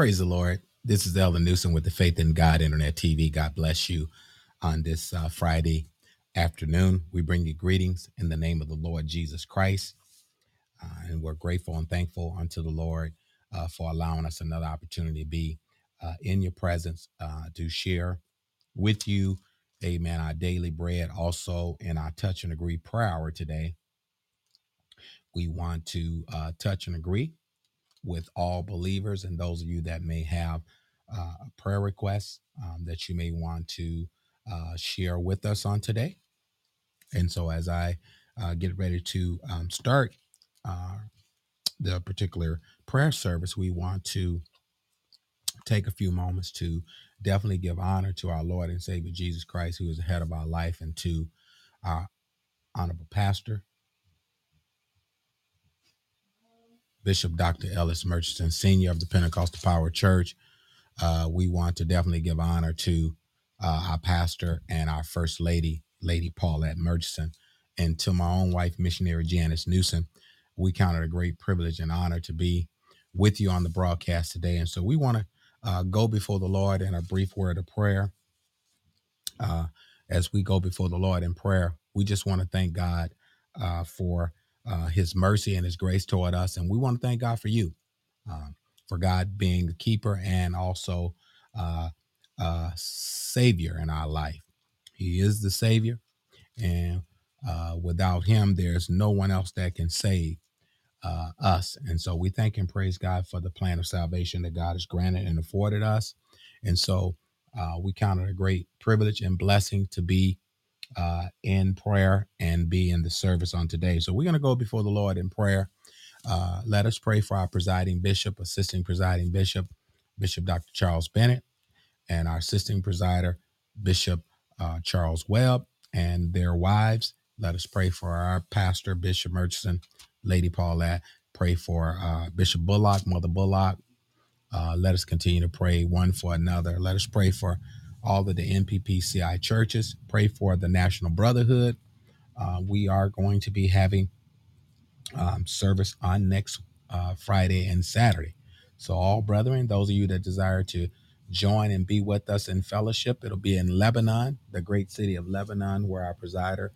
Praise the Lord. This is Ellen Newsom with the Faith in God Internet TV. God bless you on this uh, Friday afternoon. We bring you greetings in the name of the Lord Jesus Christ. Uh, and we're grateful and thankful unto the Lord uh, for allowing us another opportunity to be uh, in your presence uh, to share with you, amen, our daily bread. Also, in our touch and agree prayer hour today, we want to uh, touch and agree with all believers and those of you that may have uh, a prayer request um, that you may want to uh, share with us on today. And so, as I uh, get ready to um, start uh, the particular prayer service, we want to take a few moments to definitely give honor to our Lord and Savior Jesus Christ, who is the head of our life, and to our honorable pastor, Bishop Dr. Ellis Murchison, Senior of the Pentecostal Power Church. Uh, we want to definitely give honor to uh, our pastor and our First Lady, Lady Paulette Murchison, and to my own wife, missionary Janice Newsom. We count it a great privilege and honor to be with you on the broadcast today. And so we want to uh, go before the Lord in a brief word of prayer. Uh, as we go before the Lord in prayer, we just want to thank God uh, for uh, His mercy and His grace toward us, and we want to thank God for you, um, for God being the keeper and also uh, uh, Savior in our life. He is the Savior, and uh, without Him, there's no one else that can save uh, us. And so we thank and praise God for the plan of salvation that God has granted and afforded us. And so uh, we count it a great privilege and blessing to be uh, in prayer and be in the service on today. So we're going to go before the Lord in prayer. Uh, let us pray for our presiding bishop, assisting presiding bishop, Bishop Dr. Charles Bennett, and our assisting presider, Bishop uh, Charles Webb, and their wives. Let us pray for our pastor, Bishop Murchison, Lady Paulette. Pray for uh, Bishop Bullock, Mother Bullock. Uh, let us continue to pray one for another. Let us pray for all of the NPPCI churches. Pray for the National Brotherhood. Uh, we are going to be having um, service on next uh, Friday and Saturday. So, all brethren, those of you that desire to join and be with us in fellowship, it'll be in Lebanon, the great city of Lebanon, where our presider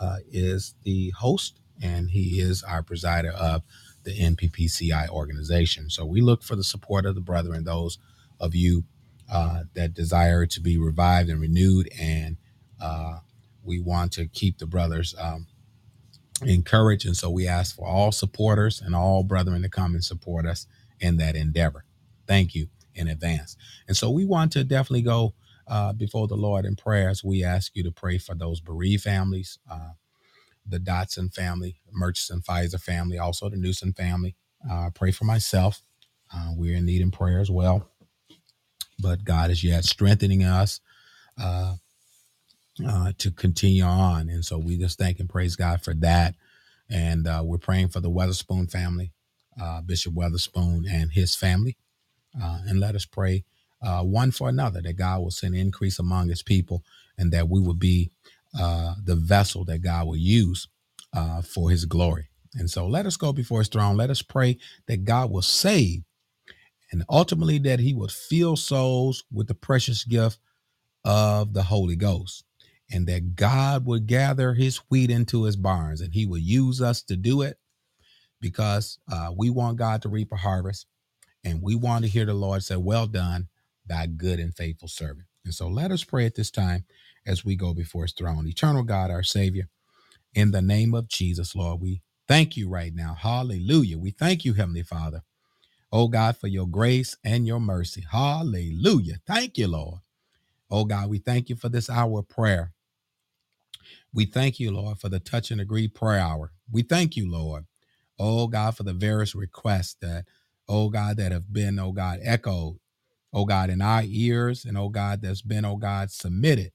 uh, is the host and he is our presider of the NPPCI organization. So, we look for the support of the brethren, those of you uh, that desire to be revived and renewed, and uh, we want to keep the brothers. Um, encourage. And so we ask for all supporters and all brethren to come and support us in that endeavor. Thank you in advance. And so we want to definitely go uh, before the Lord in prayers. We ask you to pray for those bereaved families, uh, the Dotson family, Murchison Pfizer family, also the Newsom family. Uh, pray for myself. Uh, we're in need in prayer as well. But God is yet strengthening us uh, uh, to continue on. And so we just thank and praise God for that. And uh, we're praying for the Weatherspoon family, uh, Bishop Weatherspoon and his family. Uh, and let us pray uh, one for another that God will send increase among his people and that we will be the vessel that God will use for his glory. And so let us go before his throne. Let us pray that God will save and ultimately that he would fill souls with the precious gift of the Holy Ghost, and that God would gather his wheat into his barns, and he would use us to do it because uh, we want God to reap a harvest, and we want to hear the Lord say, Well done, thy good and faithful servant. And so let us pray at this time as we go before his throne. Eternal God, our Savior, in the name of Jesus, Lord, we thank you right now. Hallelujah. We thank you, Heavenly Father. Oh God, for your grace and your mercy. Hallelujah. Thank you, Lord. Oh God, we thank you for this hour of prayer. We thank you, Lord, for the touch and agree prayer hour. We thank you, Lord. Oh God, for the various requests that, oh God, that have been, oh God, echoed, oh God, in our ears, and oh God, that's been, oh God, submitted,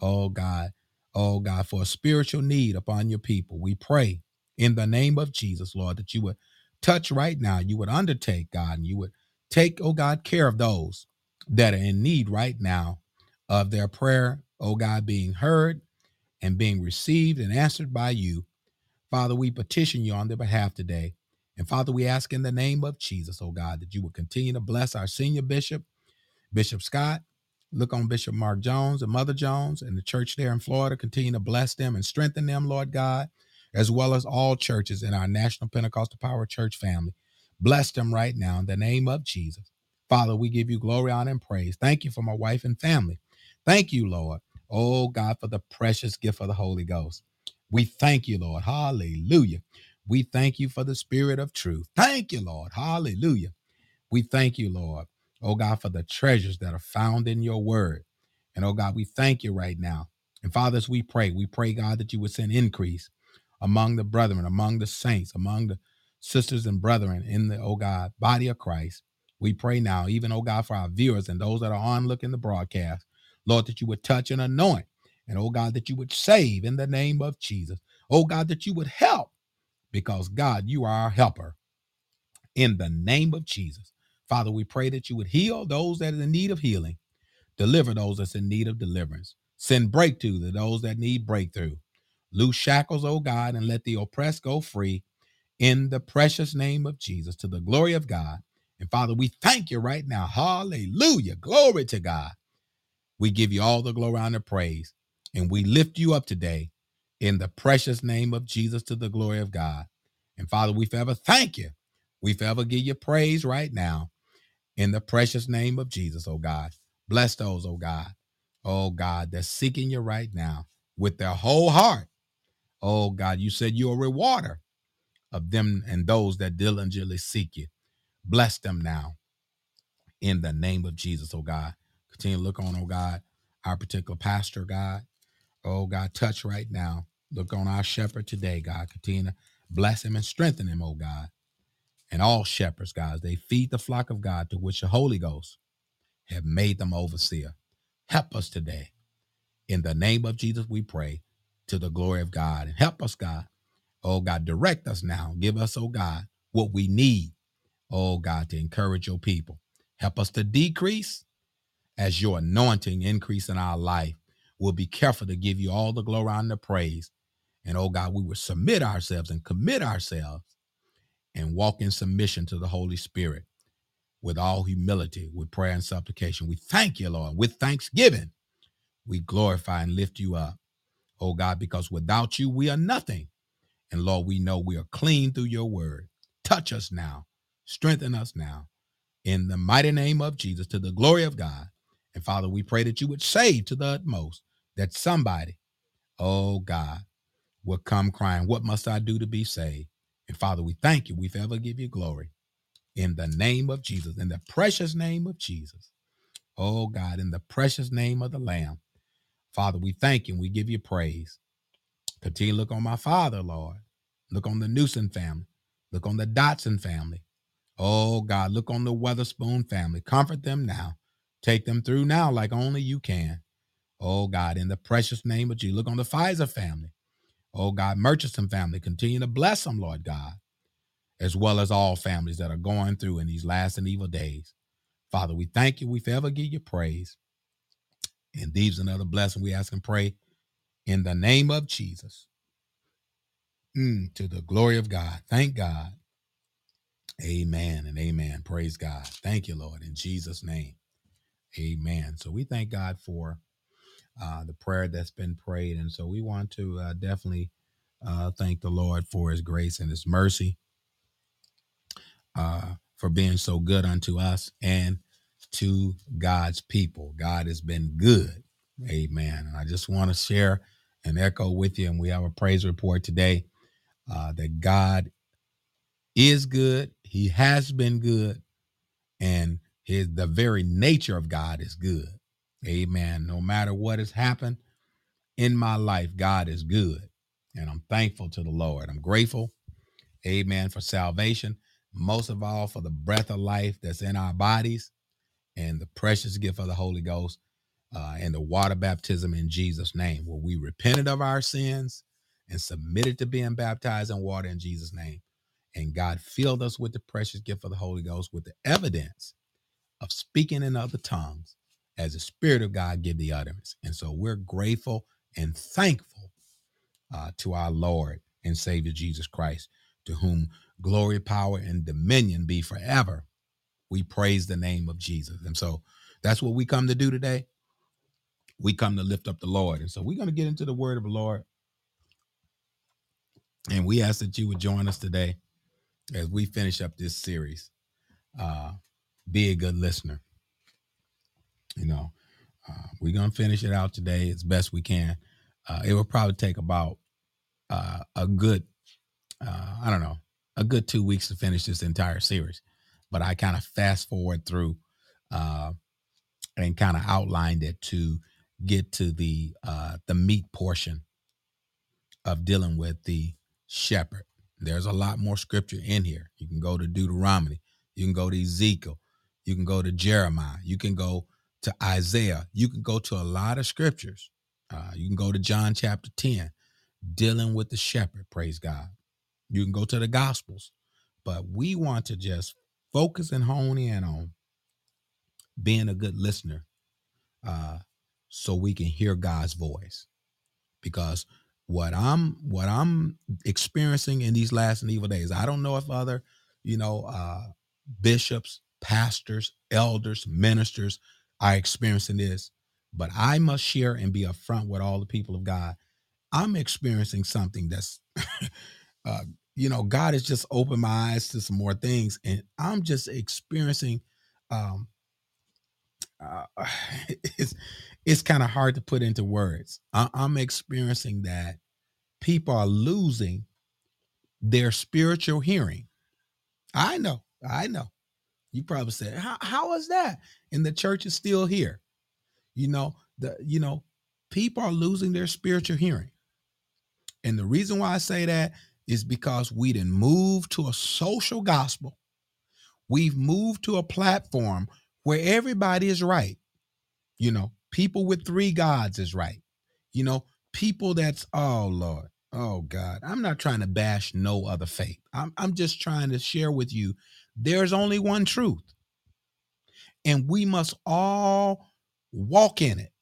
oh God, oh God, for a spiritual need upon your people. We pray in the name of Jesus, Lord, that you would touch right now, you would undertake, God, and you would take, oh God, care of those that are in need right now of their prayer, oh God, being heard and being received and answered by you. Father, we petition you on their behalf today And Father, we ask in the name of Jesus, oh God, that you would continue to bless our senior bishop, Bishop Scott. Look on Bishop Mark Jones and Mother Jones and the church there in Florida. Continue to bless them and strengthen them, Lord God, as well as all churches in our National Pentecostal Power Church family. Bless them right now in the name of Jesus. Father, we give you glory, honor, and praise. Thank you for my wife and family. Thank you, Lord. Oh God, for the precious gift of the Holy Ghost. We thank you, Lord. Hallelujah. We thank you for the spirit of truth. Thank you, Lord. Hallelujah. We thank you, Lord. Oh God, for the treasures that are found in your word. And oh God, we thank you right now. And fathers, we pray, we pray, God, that you would send increase among the brethren, among the saints, among the sisters and brethren in the, oh God, body of Christ. We pray now, even, oh God, for our viewers and those that are on looking the broadcast, Lord, that you would touch and anoint. And oh God, that you would save in the name of Jesus. Oh God, that you would help because God, you are our helper in the name of Jesus. Father, we pray that you would heal those that are in need of healing, deliver those that's in need of deliverance, send breakthrough to those that need breakthrough. Loose shackles, O God, and let the oppressed go free in the precious name of Jesus to the glory of God. And Father, we thank you right now. Hallelujah. Glory to God. We give you all the glory and the praise. And we lift you up today in the precious name of Jesus to the glory of God. And Father, we forever thank you. We forever give you praise right now in the precious name of Jesus, oh God. Bless those, oh God. Oh God, that's seeking you right now with their whole heart. Oh God, you said you're a rewarder of them and those that diligently seek you. Bless them now in the name of Jesus, oh God. Continue to look on, oh God, our particular pastor, God. Oh God, touch right now. Look on our shepherd today, God. Continue to bless him and strengthen him, oh God. And all shepherds, God, they feed the flock of God to which the Holy Ghost have made them overseer. Help us today. In the name of Jesus, we pray to the glory of God. And help us, God. Oh God, direct us now. Give us, oh God, what we need, oh God, to encourage your people. Help us to decrease as your anointing increase in our life. We'll be careful to give you all the glory and the praise. And oh God, we will submit ourselves and commit ourselves and walk in submission to the Holy Spirit with all humility, with prayer and supplication. We thank you, Lord. With thanksgiving, we glorify and lift you up, oh God, because without you, we are nothing. And Lord, we know we are clean through your word. Touch us now, strengthen us now, in the mighty name of Jesus, to the glory of God. And Father, we pray that you would save to the utmost, that somebody, oh God, will come crying, What must I do to be saved? And Father, we thank you. We forever give you glory in the name of Jesus, in the precious name of Jesus. Oh God, in the precious name of the Lamb. Father, we thank you and we give you praise. Continue to look on my father, Lord. Look on the Newsom family. Look on the Dotson family. Oh God, look on the Weatherspoon family. Comfort them now. Take them through now like only you can. Oh God, in the precious name of Jesus. Look on the Pfizer family. Oh God, Murchison family. Continue to bless them, Lord God, as well as all families that are going through in these last and evil days. Father, we thank you. We forever give you praise. And these and other blessings we ask and pray in the name of Jesus. Mm, to the glory of God. Thank God. Amen and amen. Praise God. Thank you, Lord, in Jesus' name. Amen. So we thank God for uh, the prayer that's been prayed. And so we want to uh, definitely uh, thank the Lord for his grace and his mercy, uh, for being so good unto us and to God's people. God has been good. Amen. And I just want to share and echo with you, and we have a praise report today uh, that God is good. He has been good, and his the very nature of God is good. Amen. No matter what has happened in my life, God is good. And I'm thankful to the Lord. I'm grateful, amen, for salvation. Most of all, for the breath of life that's in our bodies and the precious gift of the Holy Ghost uh, and the water baptism in Jesus' name, where we repented of our sins and submitted to being baptized in water in Jesus' name. And God filled us with the precious gift of the Holy Ghost with the evidence of speaking in other tongues as the Spirit of God give the utterance. And so we're grateful and thankful uh, to our Lord and Savior Jesus Christ to whom glory, power, and dominion be forever. We praise the name of Jesus. And so that's what we come to do today. We come to lift up the Lord. And so we're going to get into the word of the Lord. And we ask that you would join us today as we finish up this series. Uh, be a good listener. You know, uh, we're going to finish it out today as best we can. Uh, it will probably take about uh, a good, uh, I don't know, a good two weeks to finish this entire series. But I kind of fast forward through uh, and kind of outlined it to get to the uh, the meat portion of dealing with the shepherd. There's a lot more scripture in here. You can go to Deuteronomy, you can go to Ezekiel, you can go to Jeremiah, you can go to Isaiah, you can go to a lot of scriptures. Uh, you can go to John chapter 10, dealing with the shepherd, praise God. You can go to the Gospels, but we want to just focus and hone in on being a good listener uh, so we can hear God's voice. Because what I'm what I'm experiencing in these last and evil days, I don't know if other, you know, uh, bishops, pastors, elders, ministers are experiencing this, but I must share and be upfront with all the people of God. I'm experiencing something that's, uh, you know, God has just opened my eyes to some more things, and I'm just experiencing. Um, uh, it's it's kind of hard to put into words. I, I'm experiencing that people are losing their spiritual hearing. I know, I know. You probably said, "How how is that?" And the church is still here. You know the you know people are losing their spiritual hearing, and the reason why I say that is because we didn't move to a social gospel. We've moved to a platform where everybody is right. You know, people with three gods is right. You know, people that's oh Lord, oh God. I'm not trying to bash no other faith. I'm I'm just trying to share with you there's only one truth. And we must all walk in it.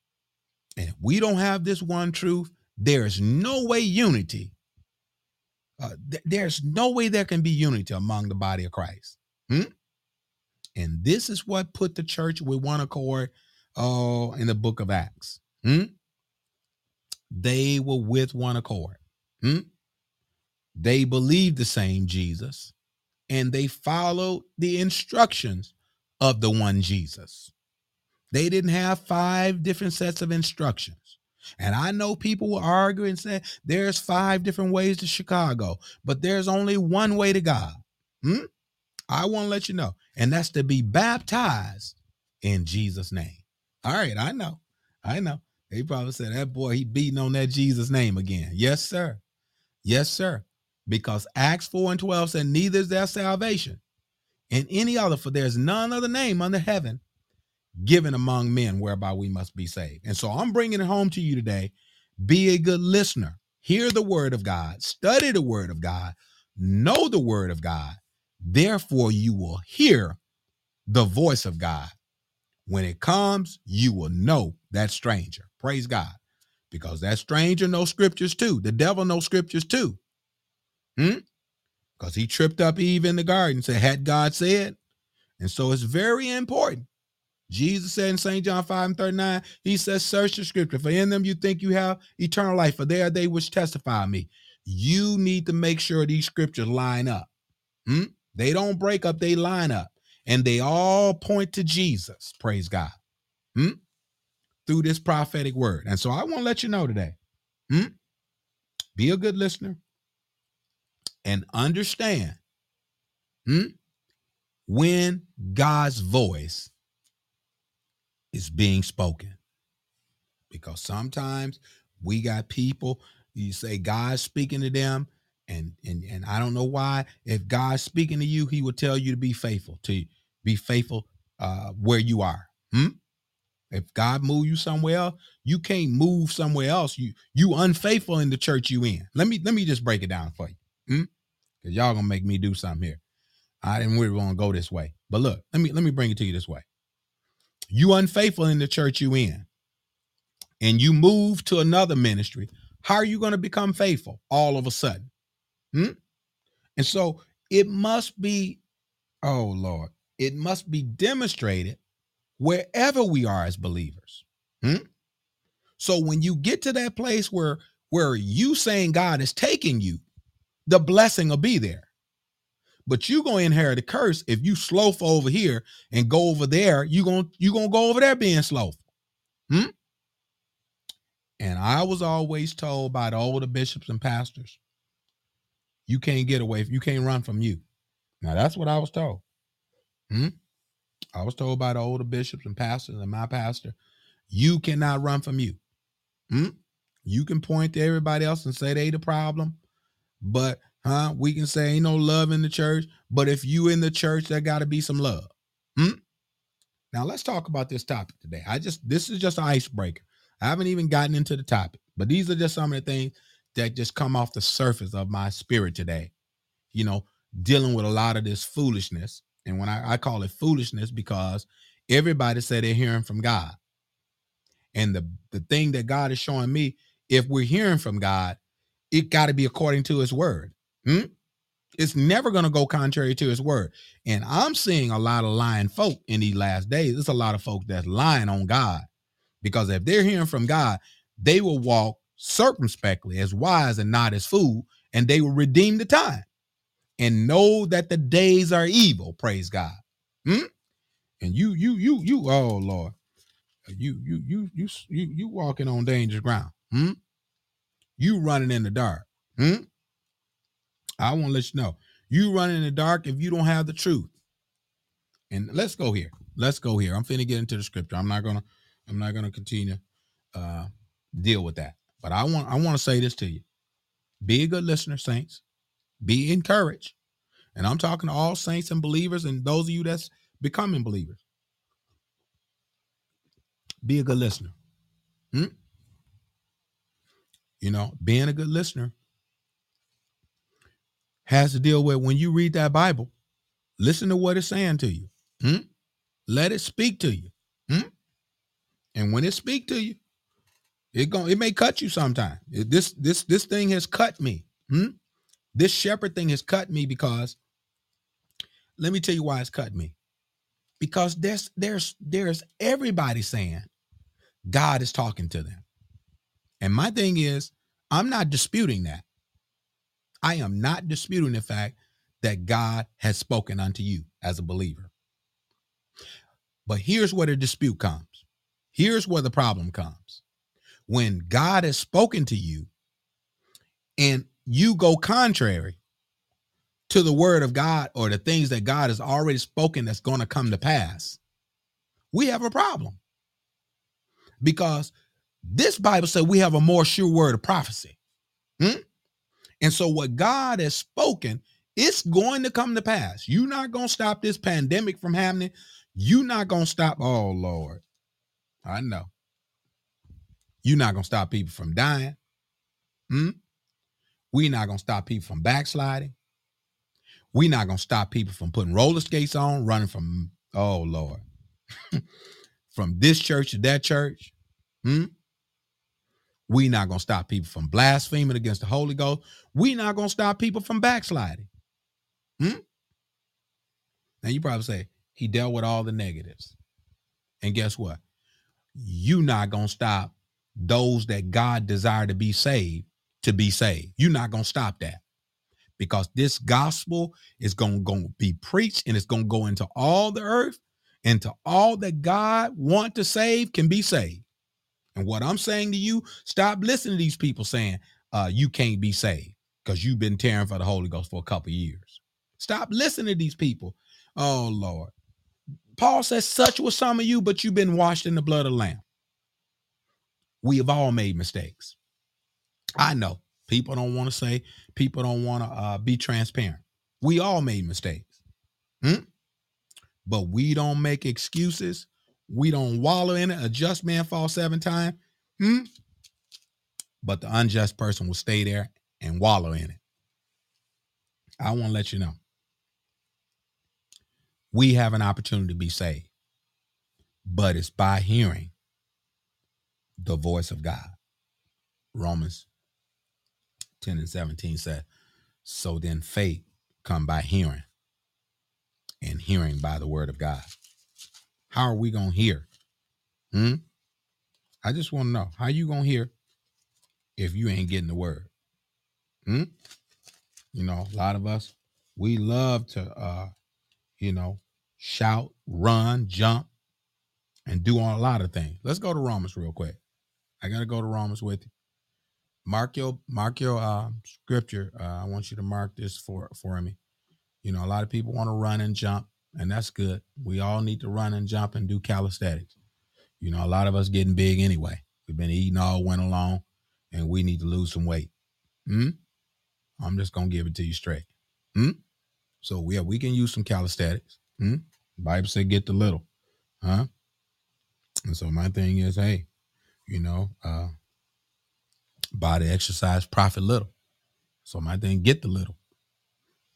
And if we don't have this one truth, there is no way unity. Uh, th- there's no way there can be unity among the body of Christ. Hmm? And this is what put the church with one accord oh, in the book of Acts. Hmm? They were with one accord. Hmm? They believed the same Jesus and they followed the instructions of the one Jesus. They didn't have five different sets of instructions. And I know people will argue and say there's five different ways to Chicago, but there's only one way to God. Hmm? I want to let you know, and that's to be baptized in Jesus' name. All right, I know, I know. They probably said that boy he beating on that Jesus name again. Yes, sir. Yes, sir. Because Acts 4 and 12 said, Neither is there salvation in any other, for there's none other name under heaven given among men whereby we must be saved. And so I'm bringing it home to you today. Be a good listener. Hear the word of God, study the word of God, know the word of God. Therefore, you will hear the voice of God. When it comes, you will know that stranger. Praise God. Because that stranger knows scriptures too. The devil knows scriptures too. Hmm? Because he tripped up Eve in the garden, said, Had God said? And so it's very important. Jesus said in St. John 5 and 39, he says, Search the scripture, for in them you think you have eternal life, for they are they which testify me. You need to make sure these scriptures line up. Hmm? They don't break up, they line up. And they all point to Jesus. Praise God. Hmm? Through this prophetic word. And so I want to let you know today. Hmm? Be a good listener and understand hmm, when God's voice is being spoken. Because sometimes we got people, you say God's speaking to them, and and and I don't know why. If God's speaking to you, He will tell you to be faithful, to be faithful uh, where you are. Hmm? If God move you somewhere else, you can't move somewhere else. You you unfaithful in the church you in. Let me let me just break it down for you. Hmm? Cause y'all gonna make me do something here. I didn't really want to go this way. But look, let me let me bring it to you this way. You unfaithful in the church you in, and you move to another ministry. How are you going to become faithful all of a sudden? Hmm? And so it must be, oh Lord, it must be demonstrated wherever we are as believers. Hmm? So when you get to that place where where you saying God is taking you, the blessing will be there. But you gonna inherit a curse if you slow over here and go over there. You gonna you gonna go over there being slow. Hmm? And I was always told by the older bishops and pastors, you can't get away, you can't run from you. Now that's what I was told. Hmm? I was told by the older bishops and pastors and my pastor, you cannot run from you. Hmm? You can point to everybody else and say they the problem, but huh? We can say ain't no love in the church, but if you in the church, there got to be some love. Hmm? Now let's talk about this topic today. I just this is just an icebreaker. I haven't even gotten into the topic, but these are just some of the things that just come off the surface of my spirit today. You know, dealing with a lot of this foolishness. And when I, I call it foolishness because everybody said they're hearing from God. And the, the thing that God is showing me, if we're hearing from God, it got to be according to his word. Hmm? It's never going to go contrary to his word. And I'm seeing a lot of lying folk in these last days. It's a lot of folk that's lying on God because if they're hearing from God, they will walk circumspectly as wise and not as fool, and they will redeem the time and know that the days are evil. Praise God. Hmm? And you, you, you, you, oh Lord, you, you, you, you, you, you walking on dangerous ground. Hmm? You running in the dark. Hmm? I want to let you know. You run in the dark if you don't have the truth. And let's go here. Let's go here. I'm finna get into the scripture. I'm not gonna, I'm not gonna continue uh deal with that. But I want I want to say this to you. Be a good listener, saints. Be encouraged. And I'm talking to all saints and believers and those of you that's becoming believers. Be a good listener. Hmm? You know, being a good listener has to deal with when you read that Bible, listen to what it's saying to you. Hmm? Let it speak to you. Hmm? And when it speak to you, it going it may cut you sometime. It- This this this thing has cut me. Hmm? This shepherd thing has cut me because let me tell you why it's cut me. Because there's there's there's everybody saying God is talking to them. And my thing is, I'm not disputing that. I am not disputing the fact that God has spoken unto you as a believer. But here's where the dispute comes. Here's where the problem comes. When God has spoken to you and you go contrary to the word of God or the things that God has already spoken that's going to come to pass, we have a problem. Because this Bible said we have a more sure word of prophecy. Hmm? And so what God has spoken, it's going to come to pass. You're not going to stop this pandemic from happening. You're not going to stop. Oh, Lord. I know. You're not going to stop people from dying. Hmm? We're not going to stop people from backsliding. We're not going to stop people from putting roller skates on, running from, oh, Lord, from this church to that church. Hmm? We not going to stop people from blaspheming against the Holy Ghost. we not going to stop people from backsliding. Hmm? Now, you probably say, he dealt with all the negatives. And guess what? you not going to stop those that God desire to be saved to be saved. You're not going to stop that because this gospel is gonna going to be preached and it's going to go into all the earth and to all that God want to save can be saved. And what I'm saying to you, stop listening to these people saying uh, you can't be saved because you've been tarrying for the Holy Ghost for a couple years. Stop listening to these people. Oh Lord. Paul says, such was some of you, but you've been washed in the blood of the Lamb. We have all made mistakes. I know people don't want to say, people don't want to uh, be transparent. We all made mistakes. Hmm? But we don't make excuses. We don't wallow in it. A just man falls seven times. Hmm? But the unjust person will stay there and wallow in it. I want to let you know. We have an opportunity to be saved, but it's by hearing the voice of God. Romans 10 and 17 said, So then faith come by hearing, and hearing by the word of God. How are we gonna hear? Hmm? I just want to know how you gonna hear if you ain't getting the word. Hmm? You know, a lot of us we love to uh, you know, shout, run, jump, and do a lot of things. Let's go to Romans real quick. I gotta go to Romans with you. Mark your mark your uh, scripture. Uh, I want you to mark this for for me. You know, a lot of people want to run and jump, and that's good. We all need to run and jump and do calisthenics. You know, a lot of us getting big anyway. We've been eating all winter long, and we need to lose some weight. Hmm? I'm just gonna give it to you straight. Hmm? So yeah, we can use some calisthenics. Hmm? Bible said get the little. Huh? And so my thing is, hey, you know, uh body exercise, profit little. So my thing, get the little.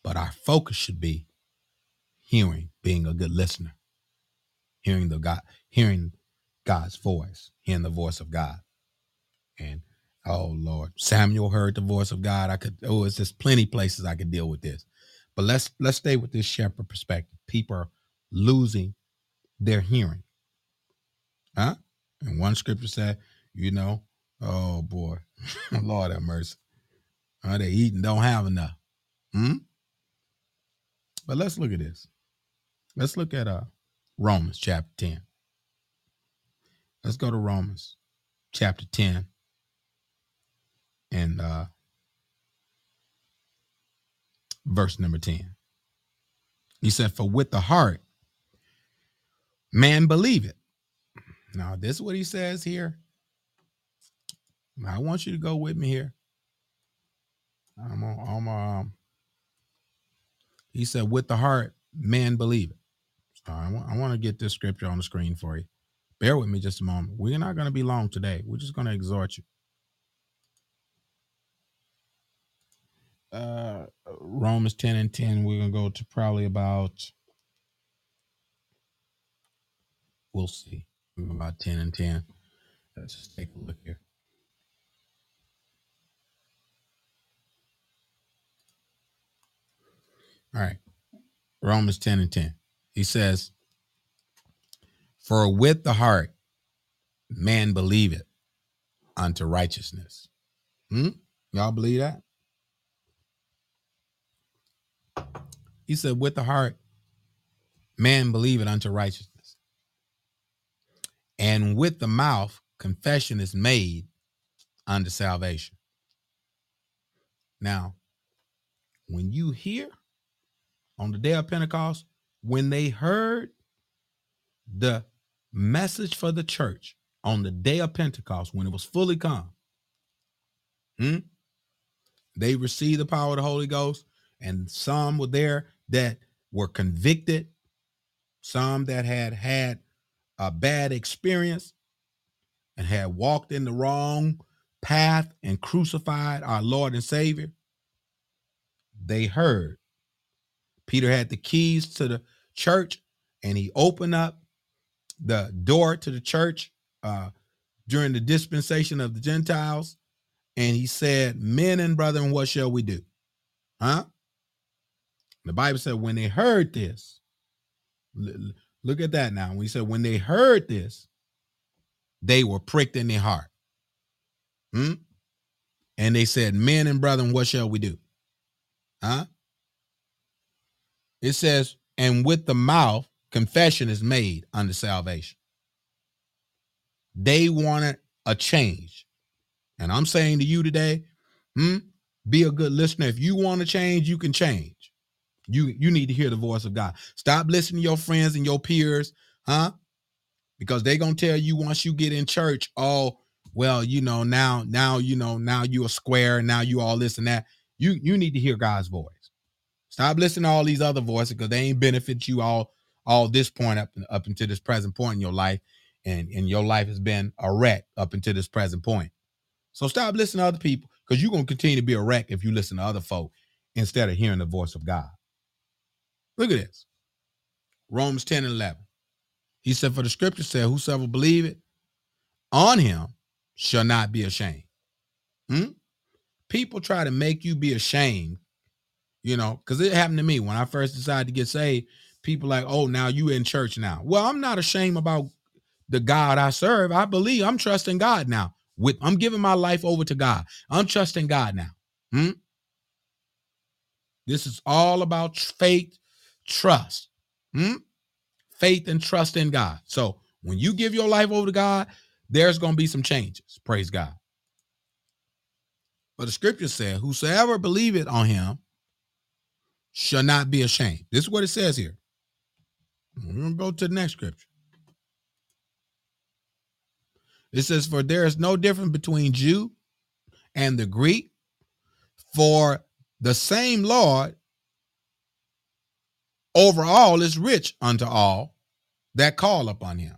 But our focus should be hearing, being a good listener, hearing the God, hearing God's voice, hearing the voice of God. And oh Lord, Samuel heard the voice of God. I could oh, it's just plenty places I could deal with this. But let's let's stay with this shepherd perspective. People are losing their hearing. Huh? And one scripture said, you know, oh boy, Lord have mercy. Uh, they eating don't have enough. Hmm? But let's look at this. Let's look at uh Romans chapter 10. Let's go to Romans chapter 10 and uh verse number 10. He said, For with the heart man believe it. Now, this is what he says here. I want you to go with me here. I'm on, I'm um he said, with the heart, man believe it. So I want I want to get this scripture on the screen for you. Bear with me just a moment. We're not going to be long today. We're just going to exhort you. Uh Romans 10 and 10. We're gonna go to probably about we'll see. About 10 and 10. Let's just take a look here. All right. Romans 10 and 10. He says, For with the heart man believe it unto righteousness. Hmm? Y'all believe that? He said, with the heart man believe it unto righteousness. And with the mouth confession is made unto salvation. Now, when you hear on the day of Pentecost, when they heard the message for the church on the day of Pentecost, when it was fully come, hmm, they received the power of the Holy Ghost, and some were there that were convicted, some that had had a bad experience and had walked in the wrong path and crucified our Lord and Savior. They heard Peter had the keys to the church and he opened up the door to the church uh, during the dispensation of the Gentiles. And he said, Men and brethren, what shall we do? Huh? The Bible said, when they heard this, look at that now. When he said, when they heard this, they were pricked in their heart. Hmm? And they said, Men and brethren, what shall we do? Huh? It says, and with the mouth, confession is made unto salvation. They wanted a change. And I'm saying to you today, hmm, be a good listener. If you want to change, you can change. You you need to hear the voice of God. Stop listening to your friends and your peers, huh? Because they're gonna tell you once you get in church, oh, well, you know, now, now, you know, now you are square, now you all this and that. You you need to hear God's voice. Stop listening to all these other voices because they ain't benefit you all all this point up up until this present point in your life, and and your life has been a wreck up until this present point. So stop listening to other people because you're gonna continue to be a wreck if you listen to other folk instead of hearing the voice of God. Look at this. Romans 10 and 11. He said, For the scripture said, Whosoever believe it on him shall not be ashamed. Hmm? People try to make you be ashamed You know, because it happened to me when I first decided to get saved. People like, oh, now you in church now. Well, I'm not ashamed about the God I serve. I believe I'm trusting God now. With I'm giving my life over to God. I'm trusting God now. Hmm? This is all about faith, trust. Hmm? Faith and trust in God. So when you give your life over to God, there's going to be some changes. Praise God. But the scripture said, Whosoever believeth on him shall not be ashamed. This is what it says here. We're going to go to the next scripture. It says, For there is no difference between Jew and the Greek, for the same Lord over all is rich unto all that call upon him.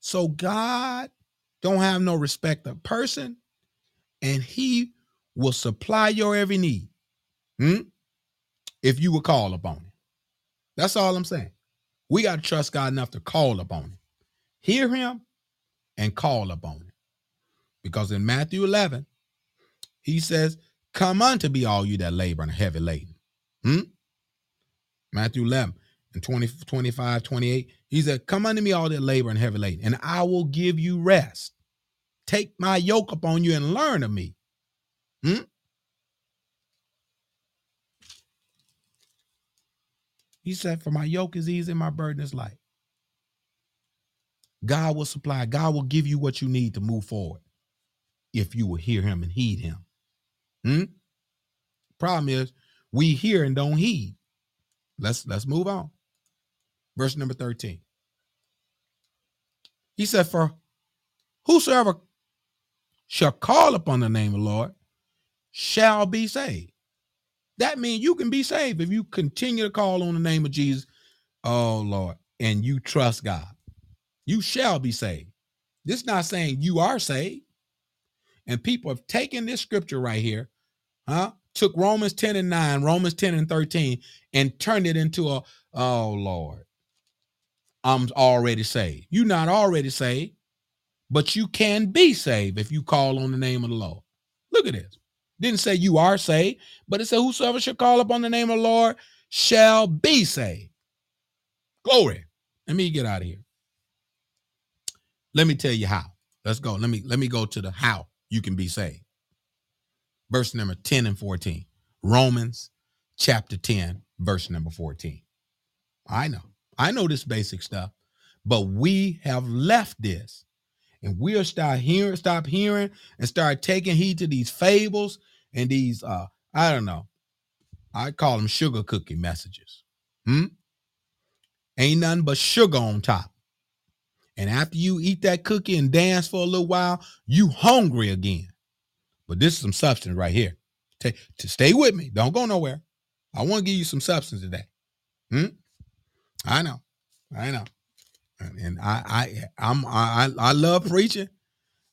So God don't have no respect of person, and he will supply your every need. Hmm? If you would call upon him. That's all I'm saying. We got to trust God enough to call upon him. Hear him and call upon him. Because in Matthew 11, he says, Come unto me, all you that labor and heavy laden. Hmm? Matthew 11 and 20, 25, 28. He said, Come unto me, all that labor and heavy laden, and I will give you rest. Take my yoke upon you and learn of me. Hmm? He said, For my yoke is easy, and my burden is light. God will supply, God will give you what you need to move forward if you will hear him and heed him. Hmm? Problem is, we hear and don't heed. Let's let's move on. Verse number 13. He said, For whosoever shall call upon the name of the Lord shall be saved. That means you can be saved if you continue to call on the name of Jesus, oh Lord, and you trust God. You shall be saved. This is not saying you are saved. And people have taken this scripture right here, huh? Took Romans 10 and 9, Romans 10 and 13, and turned it into a, oh Lord, I'm already saved. You're not already saved, but you can be saved if you call on the name of the Lord. Look at this. Didn't say you are saved, but it said, Whosoever shall call upon the name of the Lord shall be saved. Glory. Let me get out of here. Let me tell you how. Let's go. Let me let me go to the how you can be saved. Verse number 10 and 14. Romans chapter 10, verse number 14. I know. I know this basic stuff, but we have left this and we'll start hearing, stop hearing, and start taking heed to these fables and these uh, I don't know. I call them sugar cookie messages. Hmm? Ain't nothing but sugar on top. And after you eat that cookie and dance for a little while, you hungry again. But this is some substance right here. Take to stay with me. Don't go nowhere. I want to give you some substance today. Hmm? I know. I know. And I I I'm I I love preaching,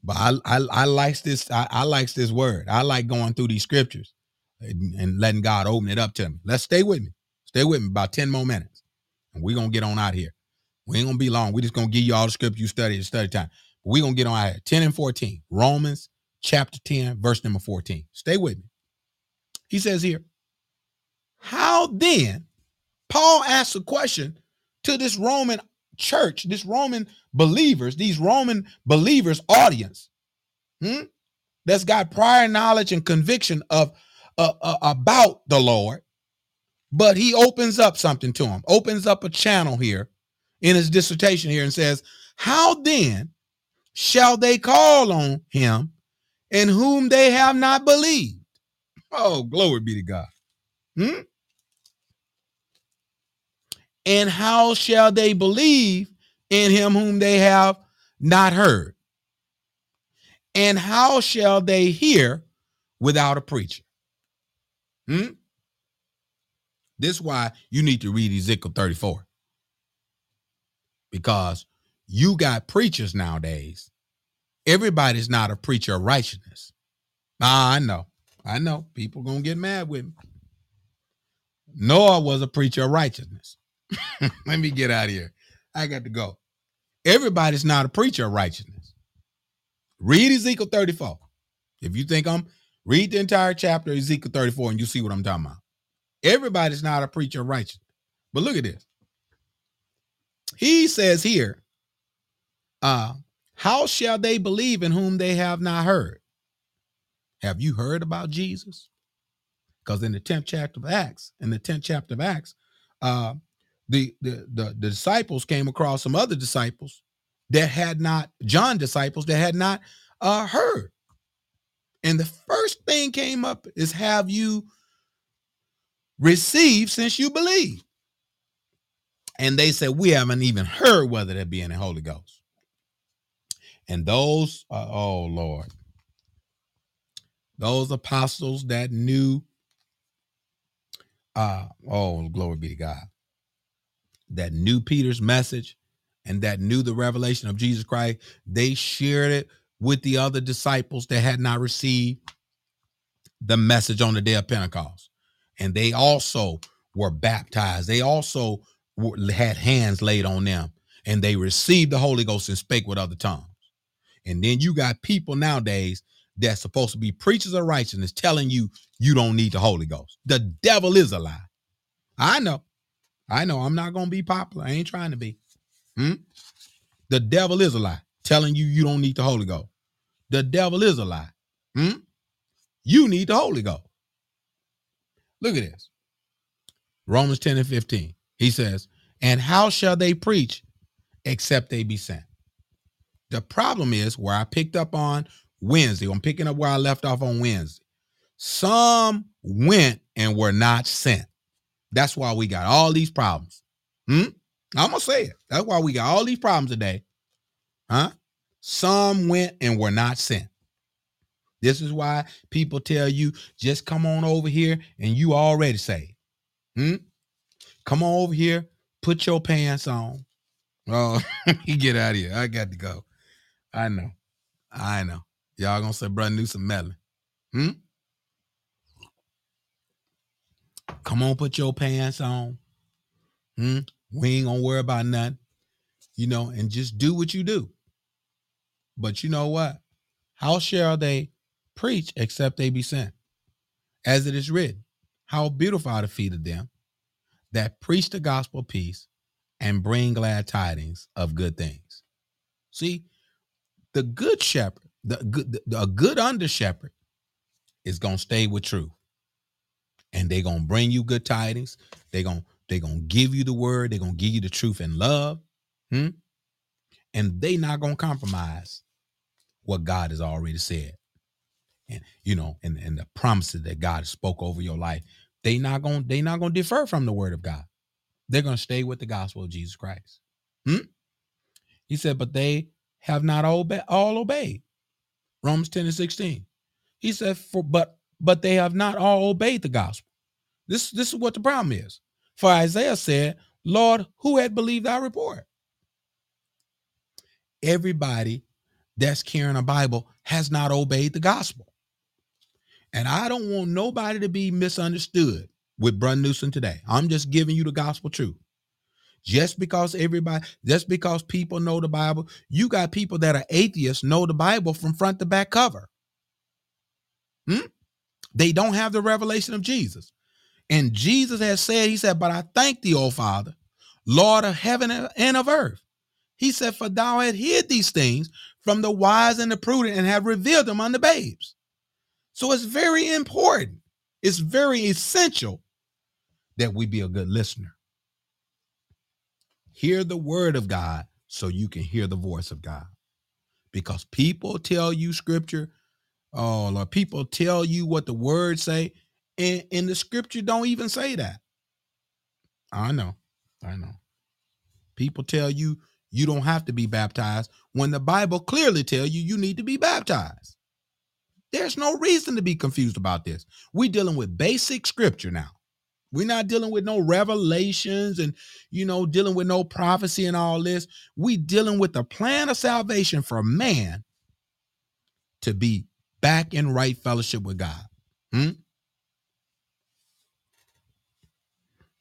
but I I, I like this I, I like this word. I like going through these scriptures and, and letting God open it up to me. Let's stay with me. Stay with me about 10 more minutes. And we're gonna get on out here. We ain't gonna be long. we just gonna give you all the scripture you study at study time. We're gonna get on out here. 10 and 14. Romans chapter 10, verse number 14. Stay with me. He says here, How then? Paul asks a question to this Roman church, this Roman believers, these Roman believers audience, hmm, that's got prior knowledge and conviction of uh, uh, about the Lord, but he opens up something to him, opens up a channel here in his dissertation here and says, How then shall they call on him in whom they have not believed? Oh, glory be to God. Hmm? And how shall they believe in him whom they have not heard? And how shall they hear without a preacher? Hmm? This is why you need to read Ezekiel 34 because you got preachers nowadays. Everybody's not a preacher of righteousness. Nah, I know. I know. People gonna get mad with me. Noah was a preacher of righteousness. Let me get out of here. I got to go. Everybody's not a preacher of righteousness. Read Ezekiel 34. If you think I'm read the entire chapter Ezekiel 34 and you see what I'm talking about. Everybody's not a preacher of righteousness. But look at this. He says here, uh, how shall they believe in whom they have not heard? Have you heard about Jesus? Because in the 10th chapter of Acts, in the 10th chapter of Acts, uh, the, the, the, the disciples came across some other disciples that had not, John disciples that had not uh, heard. And the first thing came up is have you received since you believe? And they said, we haven't even heard whether there be any Holy Ghost. And those, uh, oh Lord, those apostles that knew, uh, oh, glory be to God, that knew Peter's message and that knew the revelation of Jesus Christ, they shared it with the other disciples that had not received the message on the day of Pentecost. And they also were baptized. They also had hands laid on them and they received the Holy Ghost and spake with other tongues. And then you got people nowadays that's supposed to be preachers of righteousness telling you you don't need the Holy Ghost. The devil is a lie. I know. I know. I'm not to be popular. I ain't trying to be. Hmm? The devil is a lie telling you you don't need the Holy Ghost. The devil is a lie. Hmm? You need the Holy Ghost. Look at this. Romans 10 and 15. He says, And how shall they preach except they be sent? The problem is where I picked up on Wednesday. I'm picking up where I left off on Wednesday. Some went and were not sent. That's why we got all these problems. Hmm? I'm gonna say it. That's why we got all these problems today. Huh? Some went and were not sent. This is why people tell you just come on over here and you already saved. Hmm? Come on over here, put your pants on. Oh, you get out of here. I got to go. I know. I know. Y'all gonna say, brother Newsom meddling. Hmm? Come on, put your pants on. Hmm? We ain't gonna worry about nothing. You know, and just do what you do. But you know what? How shall they preach except they be sent? As it is written, how beautiful are the feet of them that preach the gospel of peace and bring glad tidings of good things. See, the good shepherd, the good, the, a good under shepherd is gonna stay with truth, and they're gonna bring you good tidings. They're gonna they're gonna give you the word. They're gonna give you the truth and love, hmm? and they not gonna compromise what God has already said, and you know, and and the promises that God spoke over your life. They not gonna they not gonna defer from the word of God. They're gonna stay with the gospel of Jesus Christ. Hmm? He said, but they have not obe- all obeyed. Romans 10 and 16. He said, for but but they have not all obeyed the gospel. This, this is what the problem is. For Isaiah said, Lord, who had believed our report? Everybody that's carrying a Bible has not obeyed the gospel. And I don't want nobody to be misunderstood with Brun Newsom today. I'm just giving you the gospel truth. Just because everybody, just because people know the Bible, you got people that are atheists know the Bible from front to back cover. Hmm? They don't have the revelation of Jesus. And Jesus has said, He said, But I thank thee, O Father, Lord of heaven and of earth. He said, For thou hast hid these things from the wise and the prudent and have revealed them unto babes. So it's very important. It's very essential that we be a good listener. Hear the word of God so you can hear the voice of God. Because people tell you scripture, oh Lord, people tell you what the word say, and, and the scripture don't even say that. I know, I know. People tell you you don't have to be baptized when the Bible clearly tell you you need to be baptized. There's no reason to be confused about this. We're dealing with basic scripture now. We're not dealing with no revelations and, you know, dealing with no prophecy and all this. We dealing with the plan of salvation for man to be back in right fellowship with God. Hmm?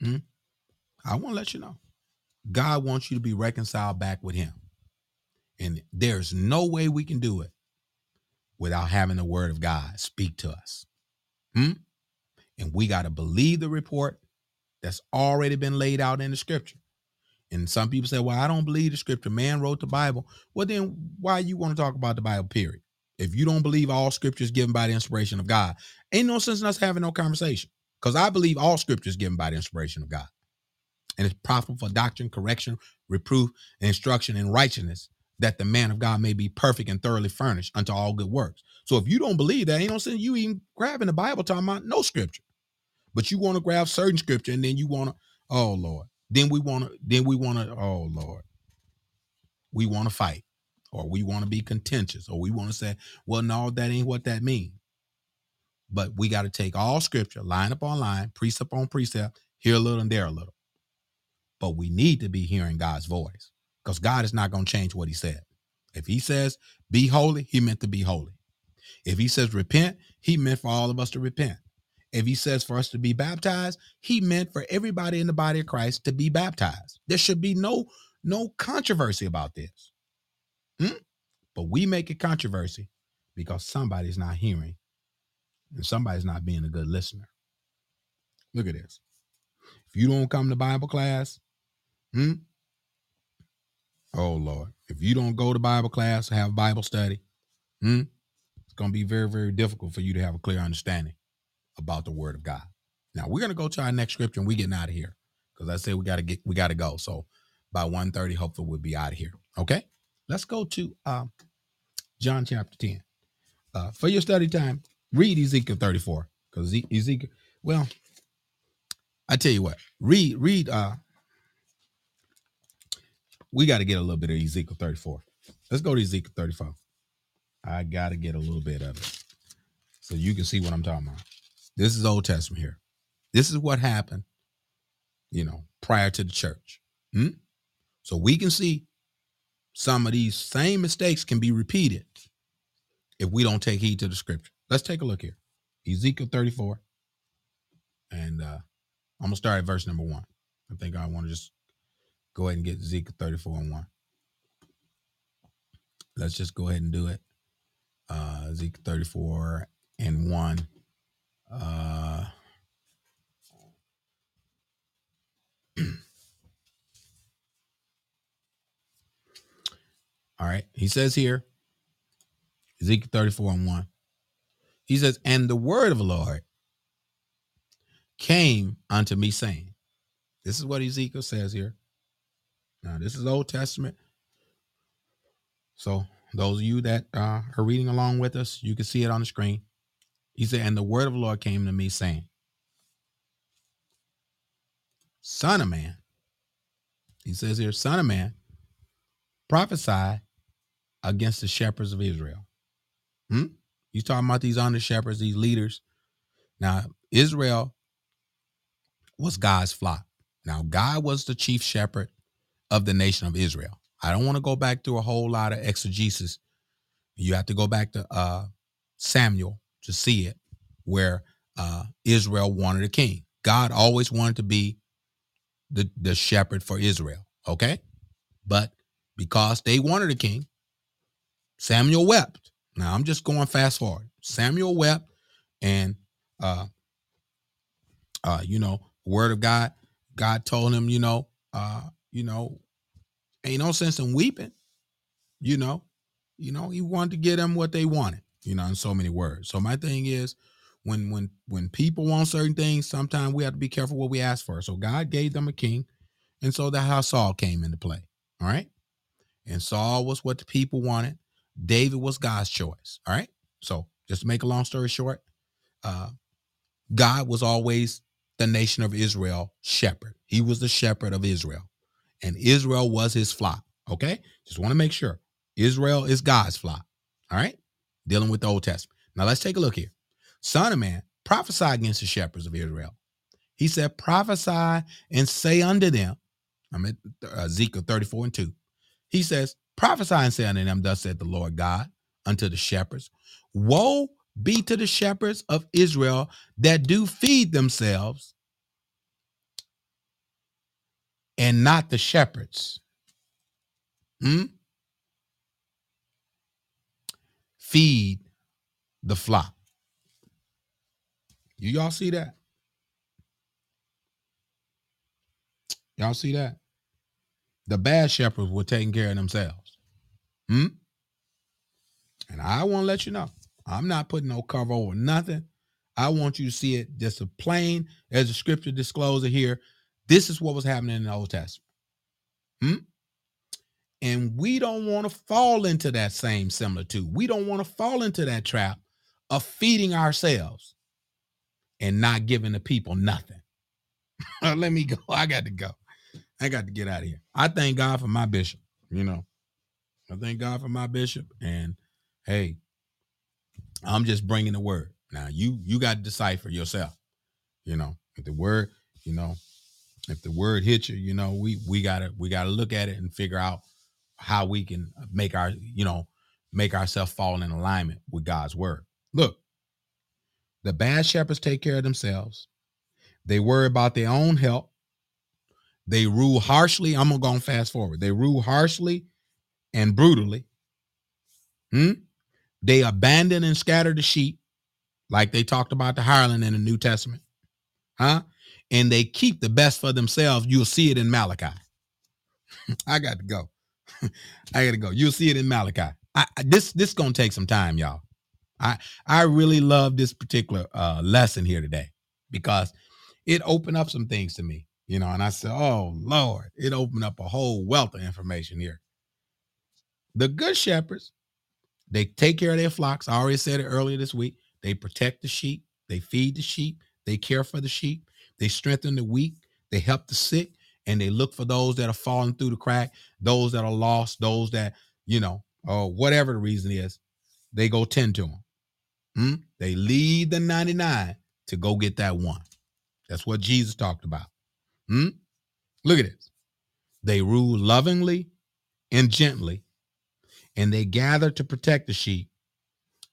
Hmm? I want to let you know. God wants you to be reconciled back with him. And there's no way we can do it without having the word of God speak to us. Hmm? And we got to believe the report that's already been laid out in the scripture. And some people say, well, I don't believe the scripture. Man wrote the Bible. Well, then why you want to talk about the Bible, period? If you don't believe all scripture is given by the inspiration of God, ain't no sense in us having no conversation. Because I believe all scripture is given by the inspiration of God. And it's profitable for doctrine, correction, reproof, and instruction in righteousness, that the man of God may be perfect and thoroughly furnished unto all good works. So if you don't believe that, ain't no sense you even grabbing the Bible talking about no scripture. But you want to grab certain scripture and then you want to, oh Lord. Then we want to, then we want to, oh Lord. We want to fight or we want to be contentious or we want to say, well, no, that ain't what that means. But we got to take all scripture, line upon line, precept on precept, here a little and there a little. But we need to be hearing God's voice because God is not going to change what he said. If he says be holy, he meant to be holy. If he says repent, he meant for all of us to repent. If he says for us to be baptized, he meant for everybody in the body of Christ to be baptized. There should be no no controversy about this. Hmm? But we make it controversy because somebody's not hearing and somebody's not being a good listener. Look at this. If you don't come to Bible class, hmm? Oh Lord. If you don't go to Bible class, have Bible study, hmm? It's gonna be very, very difficult for you to have a clear understanding about the word of God. Now we're gonna go to our next scripture and we getting out of here. Because I say we gotta get we gotta go. So by 1:30, hopefully we'll be out of here. Okay. Let's go to um, John chapter 10. Uh, for your study time, read Ezekiel 34. Because Ezekiel, well, I tell you what, read, read, uh, we got to get a little bit of Ezekiel 34. Let's go to Ezekiel 34. I got to get a little bit of it so you can see what I'm talking about. This is Old Testament here. This is what happened, you know, prior to the church. Hmm? So we can see some of these same mistakes can be repeated if we don't take heed to the scripture. Let's take a look here. Ezekiel 34. And uh, I'm going to start at verse number one. I think I want to just go ahead and get Ezekiel 34 and 1. Let's just go ahead and do it. Uh, Ezekiel 34 and 1. Uh, all right. He says here, Ezekiel 34 and 1. He says, And the word of the Lord came unto me, saying, This is what Ezekiel says here. Now, this is Old Testament. So, those of you that uh, are reading along with us, you can see it on the screen. He said, And the word of the Lord came to me, saying, Son of man, he says here, Son of man, prophesy against the shepherds of Israel. Hmm? He's talking about these under shepherds, these leaders. Now, Israel was God's flock. Now, God was the chief shepherd of the nation of Israel. I don't want to go back through a whole lot of exegesis. You have to go back to uh, Samuel to see it, where uh, Israel wanted a king. God always wanted to be the, the shepherd for Israel. Okay. But because they wanted a king, Samuel wept. Now I'm just going fast forward. Samuel wept, and uh, uh, you know, word of God, God told him, you know, uh, you know, ain't no sense in weeping. You know, you know, he wanted to get them what they wanted, you know, in so many words. So my thing is when when when people want certain things, sometimes we have to be careful what we ask for. So God gave them a king, and so that's how Saul came into play. All right. And Saul was what the people wanted. David was God's choice. All right. So just to make a long story short, uh, God was always the nation of Israel shepherd. He was the shepherd of Israel, and Israel was his flock. Okay. Just want to make sure Israel is God's flock. All right. Dealing with the Old Testament. Now let's take a look here. Son of man, prophesy against the shepherds of Israel. He said, prophesy and say unto them, I'm at Ezekiel 34 and 2. He says, Prophesy and say unto them, Thus said the Lord God unto the shepherds, Woe be to the shepherds of Israel that do feed themselves and not the shepherds. Hmm? Feed the flock. You y'all see that? Y'all see that? The bad shepherds were taking care of themselves. Hmm? And I want to let you know, I'm not putting no cover over nothing. I want you to see it just as plain as the scripture discloses here. This is what was happening in the Old Testament. Hmm? And we don't want to fall into that same similar to. We don't want to fall into that trap of feeding ourselves and not giving the people nothing. Let me go. I got to go. I got to get out of here. I thank God for my bishop. You know, I thank God for my bishop. And hey, I'm just bringing the word. Now you you got to decipher yourself. You know, if the word, you know, if the word hits you, you know, we we gotta we gotta look at it and figure out how we can make our you know make ourselves fall in alignment with God's word. Look, the bad shepherds take care of themselves. They worry about their own health. They rule harshly. I'm gonna go fast forward. They rule harshly and brutally. Hmm? They abandon and scatter the sheep, like they talked about the hireling in the New Testament. Huh? And they keep the best for themselves. You'll see it in Malachi. I got to go. I got to go. You'll see it in Malachi. I, this this gonna take some time, y'all. I I really love this particular uh, lesson here today because it opened up some things to me, you know. And I said, "Oh Lord," it opened up a whole wealth of information here. The good shepherds, they take care of their flocks. I already said it earlier this week. They protect the sheep. They feed the sheep. They care for the sheep. They strengthen the weak. They help the sick, and they look for those that are falling through the crack, those that are lost, those that you know, or whatever the reason is. They go tend to them. Hmm? They leave the 99 to go get that one. That's what Jesus talked about. Hmm? Look at this. They rule lovingly and gently, and they gather to protect the sheep,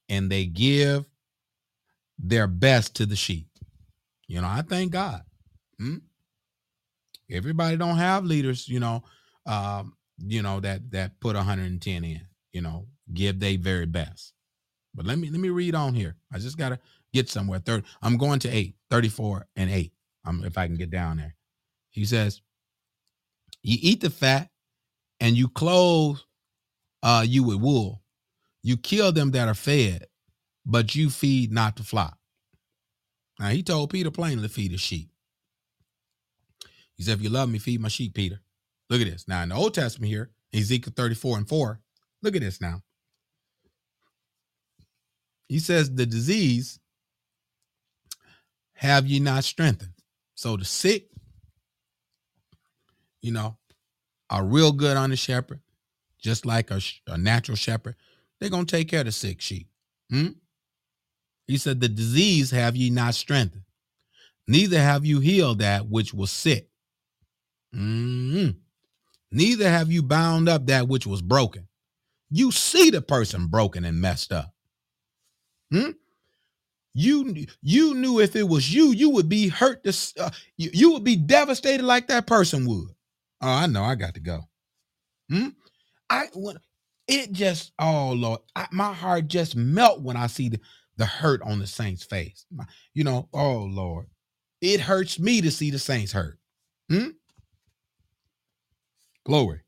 and they give their best to the sheep. You know, I thank God. Hmm? Everybody don't have leaders, you know, um, you know, that that put 110 in, you know, give their very best. But let me let me read on here. I just gotta get somewhere. Third, I'm going to eight, 34 and eight. Um, if I can get down there. He says, You eat the fat and you clothe uh you with wool. You kill them that are fed, but you feed not the flock. Now he told Peter plainly to feed his sheep. He said, If you love me, feed my sheep, Peter. Look at this. Now in the Old Testament here, Ezekiel 34 and 4. Look at this now. He says, The disease have ye not strengthened. So the sick, you know, are real good on the shepherd, just like a, a natural shepherd. They're going to take care of the sick sheep. Hmm? He said, The disease have ye not strengthened, neither have you healed that which was sick. Mm-hmm. Neither have you bound up that which was broken. You see the person broken and messed up. Hmm? You you knew if it was you, you would be hurt. This uh, you, you would be devastated like that person would. Oh, I know. I got to go. Hmm? I when it just oh Lord, I, my heart just melt when I see the, the hurt on the saints' face. My, you know, oh Lord, it hurts me to see the saints hurt. Hmm? Glory.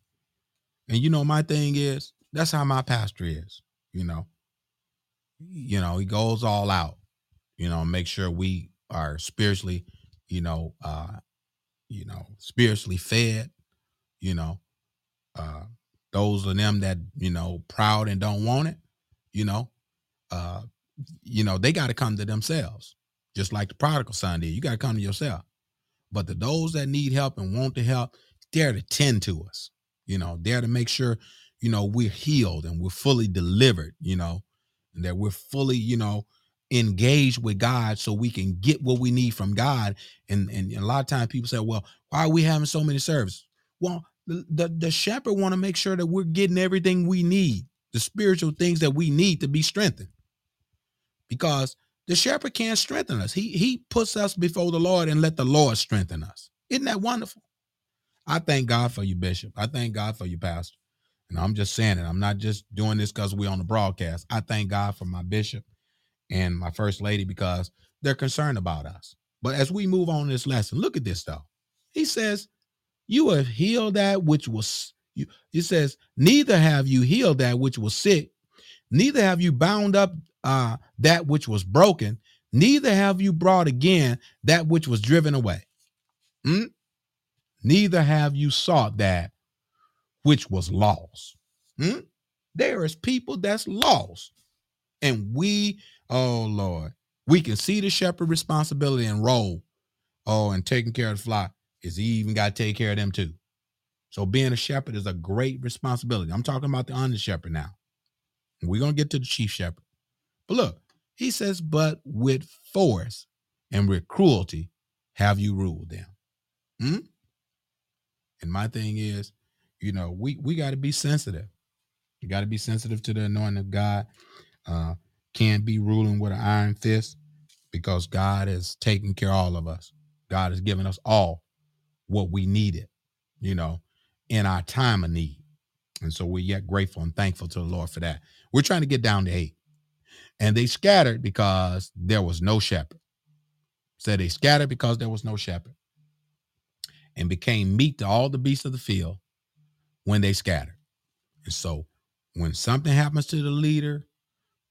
And you know, my thing is that's how my pastor is. You know, you know, he goes all out, you know, make sure we are spiritually, you know, uh, you know, spiritually fed, you know, uh, those of them that, you know, proud and don't want it, you know, uh, you know, they got to come to themselves, just like the prodigal son did. You got to come to yourself. But the those that need help and want to help, dare to tend to us, you know, dare to make sure, you know, we're healed and we're fully delivered, you know, and that we're fully, you know, engaged with God so we can get what we need from God. And, and, a lot of times people say, well, why are we having so many services? Well, the, the, the shepherd want to make sure that we're getting everything we need, the spiritual things that we need to be strengthened. Because the shepherd can't strengthen us. He he puts us before the Lord and let the Lord strengthen us. Isn't that wonderful? I thank God for you, Bishop. I thank God for you, Pastor. And I'm just saying it. I'm not just doing this because we're on the broadcast. I thank God for my bishop and my first lady because they're concerned about us. But as we move on this lesson, look at this though. He says, You have healed that which was you. It says, neither have you healed that which was sick, neither have you bound up uh, that which was broken, neither have you brought again that which was driven away. Hmm? Neither have you sought that which was lost. Hmm? There is people that's lost. And we, oh Lord, we can see the shepherd responsibility and role. Oh, and taking care of the flock is he even got to take care of them too. So being a shepherd is a great responsibility. I'm talking about the under shepherd now. We're gonna get to the chief shepherd. But look, he says, but with force and with cruelty have you ruled them. Hmm? And my thing is, you know, we we got to be sensitive. You got to be sensitive to the anointing of God. Uh, can't be ruling with an iron fist because God has taken care of all of us. God has given us all what we needed, you know, in our time of need. And so we're yet grateful and thankful to the Lord for that. We're trying to get down to eight. And they scattered because there was no shepherd. Said they scattered because there was no shepherd and became meat to all the beasts of the field when they scattered. And so when something happens to the leader,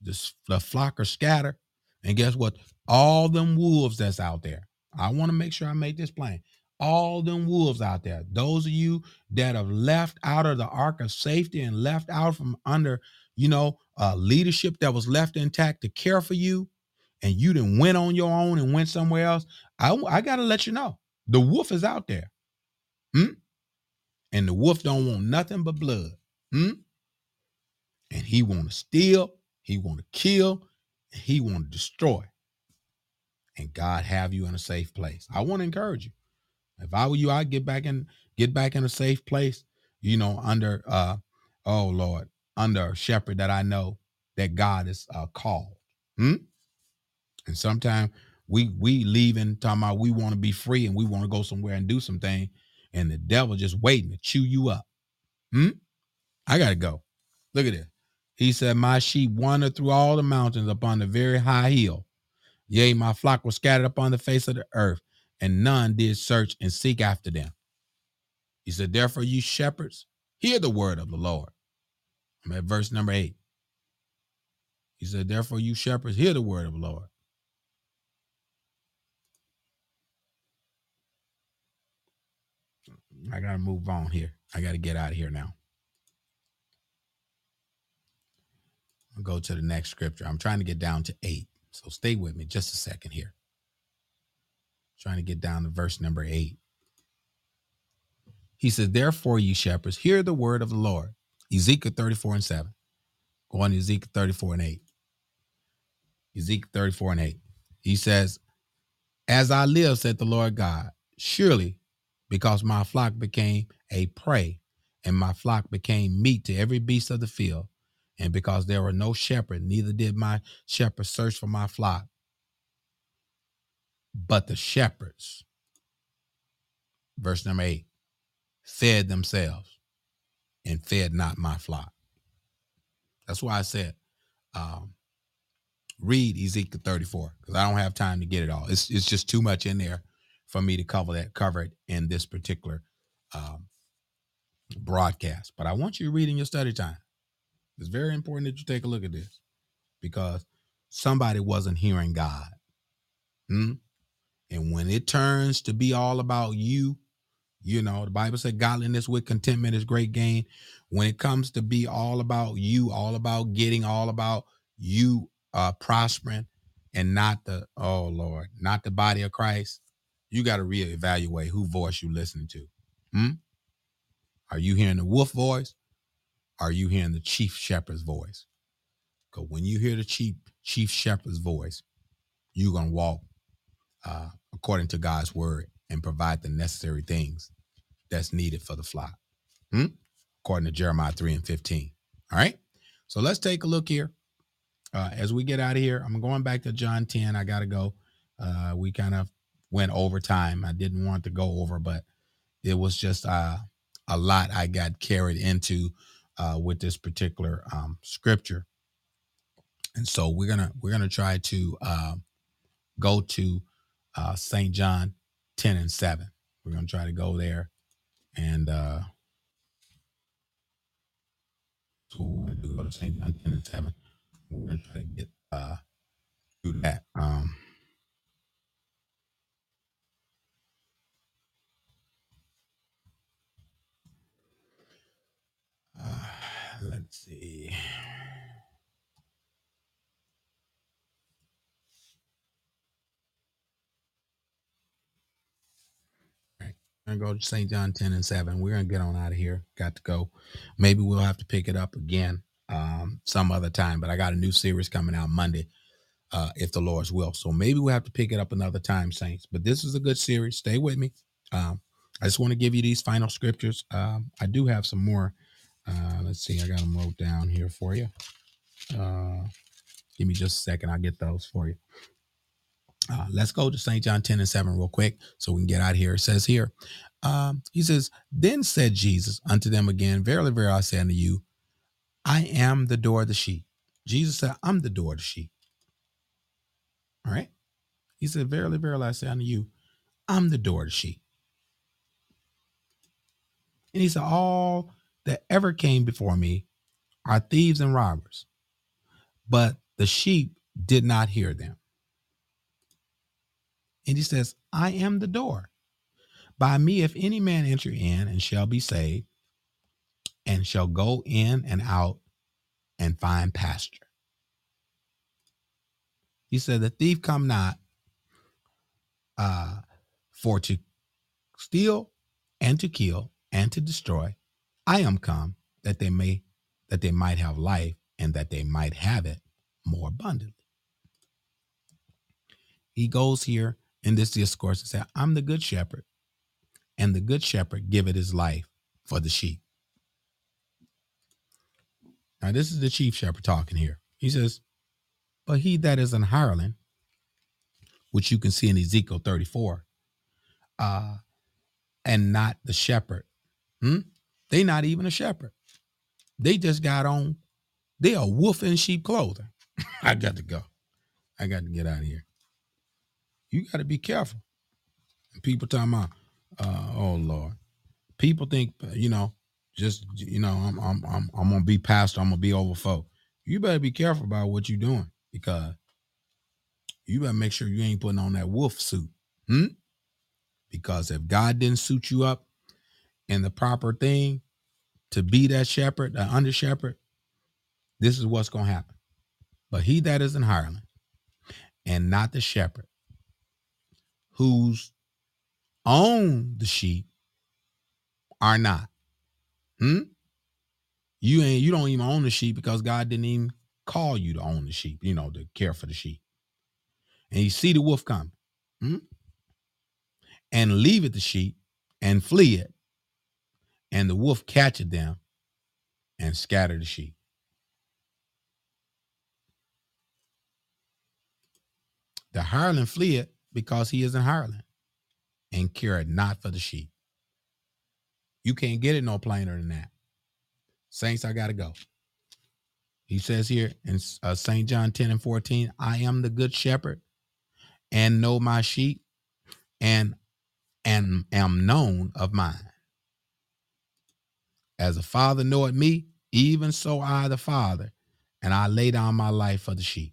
the, the flock are scattered. And guess what? All them wolves that's out there. I want to make sure I make this plain. All them wolves out there, those of you that have left out of the ark of safety and left out from under, you know, uh, leadership that was left intact to care for you, and you didn't went on your own and went somewhere else. I, I got to let you know the wolf is out there. Hmm? And the wolf don't want nothing but blood. Hmm? And he want to steal, he want to kill, and he want to destroy. And God have you in a safe place. I want to encourage you. If I were you, I'd get back in, get back in a safe place, you know, under uh, oh Lord, under a shepherd that I know that God is uh called. Hmm? And sometimes we we leaving talking about we want to be free and we want to go somewhere and do something and the devil just waiting to chew you up. Hmm? I gotta go. Look at this. He said, My sheep wandered through all the mountains upon the very high hill. Yea, my flock was scattered upon the face of the earth, and none did search and seek after them. He said, Therefore, you shepherds, hear the word of the Lord. I'm at verse number eight. He said, Therefore, you shepherds, hear the word of the Lord. I got to move on here. I got to get out of here now. I'll go to the next scripture. I'm trying to get down to eight. So stay with me just a second here. Trying to get down to verse number eight. He says, Therefore, you shepherds, hear the word of the Lord. Ezekiel 34 and 7. Go on Ezekiel 34 and 8. Ezekiel 34 and 8. He says, As I live, said the Lord God, surely because my flock became a prey, and my flock became meat to every beast of the field. And because there were no shepherd, neither did my shepherd search for my flock. But the shepherds, verse number eight, fed themselves and fed not my flock. That's why I said, um, read Ezekiel 34 because I don't have time to get it all. It's it's just too much in there for me to cover that cover it in this particular um, broadcast. But I want you to read in your study time. It's very important that you take a look at this because somebody wasn't hearing God. Hmm? And when it turns to be all about you, you know, the Bible said godliness with contentment is great gain. When it comes to be all about you, all about getting, all about you uh prospering and not the oh Lord, not the body of Christ, you got to reevaluate who voice you listening to. Hmm? Are you hearing the wolf voice? Are you hearing the chief shepherd's voice? Because when you hear the chief chief shepherd's voice, you're gonna walk uh, according to God's word and provide the necessary things that's needed for the flock. Hmm? According to Jeremiah 3 and 15. All right. So let's take a look here. Uh, as we get out of here, I'm going back to John 10. I got to go. Uh, we kind of went over time. I didn't want to go over, but it was just uh, a lot I got carried into uh, with this particular um, scripture, and so we're gonna we're gonna try to uh, go to uh, Saint John ten and seven. We're gonna try to go there And uh do go to St. John 10 and 7. We're gonna try to get uh through that. Um uh, let's see. I'm gonna go to St. John 10 and 7. We're gonna get on out of here. Got to go. Maybe we'll have to pick it up again um some other time, but I got a new series coming out Monday uh, if the Lord's will. So maybe we'll have to pick it up another time, Saints. But this is a good series. Stay with me. Um, I just want to give you these final scriptures. Um, I do have some more. Uh, let's see. I got them wrote down here for you. Uh, give me just a second. I'll get those for you. Uh, let's go to St. John 10 and 7 real quick so we can get out here. It says here, um, he says, Then said Jesus unto them again, Verily, verily, I say unto you, I am the door of the sheep. Jesus said, I'm the door of the sheep. All right. He said, Verily, verily, I say unto you, I'm the door of the sheep. And he said, All that ever came before me are thieves and robbers, but the sheep did not hear them. And he says, I am the door. By me, if any man enter in and shall be saved, and shall go in and out and find pasture. He said, The thief come not uh, for to steal and to kill and to destroy. I am come that they may that they might have life and that they might have it more abundantly. He goes here in this discourse and said, I'm the good shepherd, and the good shepherd giveth his life for the sheep. Now, this is the chief shepherd talking here. He says, But he that is an hireling, which you can see in Ezekiel 34, uh, and not the shepherd. Hmm? They not even a shepherd. They just got on. They are wolf in sheep clothing. I got to go. I got to get out of here. You got to be careful. People talking about, uh, oh Lord. People think, you know, just you know, I'm I'm I'm I'm gonna be pastor. I'm gonna be over folk. You better be careful about what you're doing because you better make sure you ain't putting on that wolf suit. Hmm? Because if God didn't suit you up in the proper thing to be that shepherd, the under shepherd, this is what's gonna happen. But he that is an hireling and not the shepherd, whose own the sheep are not. Hmm? You ain't you don't even own the sheep because God didn't even call you to own the sheep, you know, to care for the sheep. And you see the wolf coming. Hmm? And leave it the sheep and flee it. And the wolf catcheth them and scatter the sheep. The hireling fleeth because he is an hireling and cared not for the sheep. You can't get it no plainer than that. Saints, I got to go. He says here in uh, St. John 10 and 14, I am the good shepherd and know my sheep and, and am known of mine. As the father knoweth me, even so I the father, and I lay down my life for the sheep.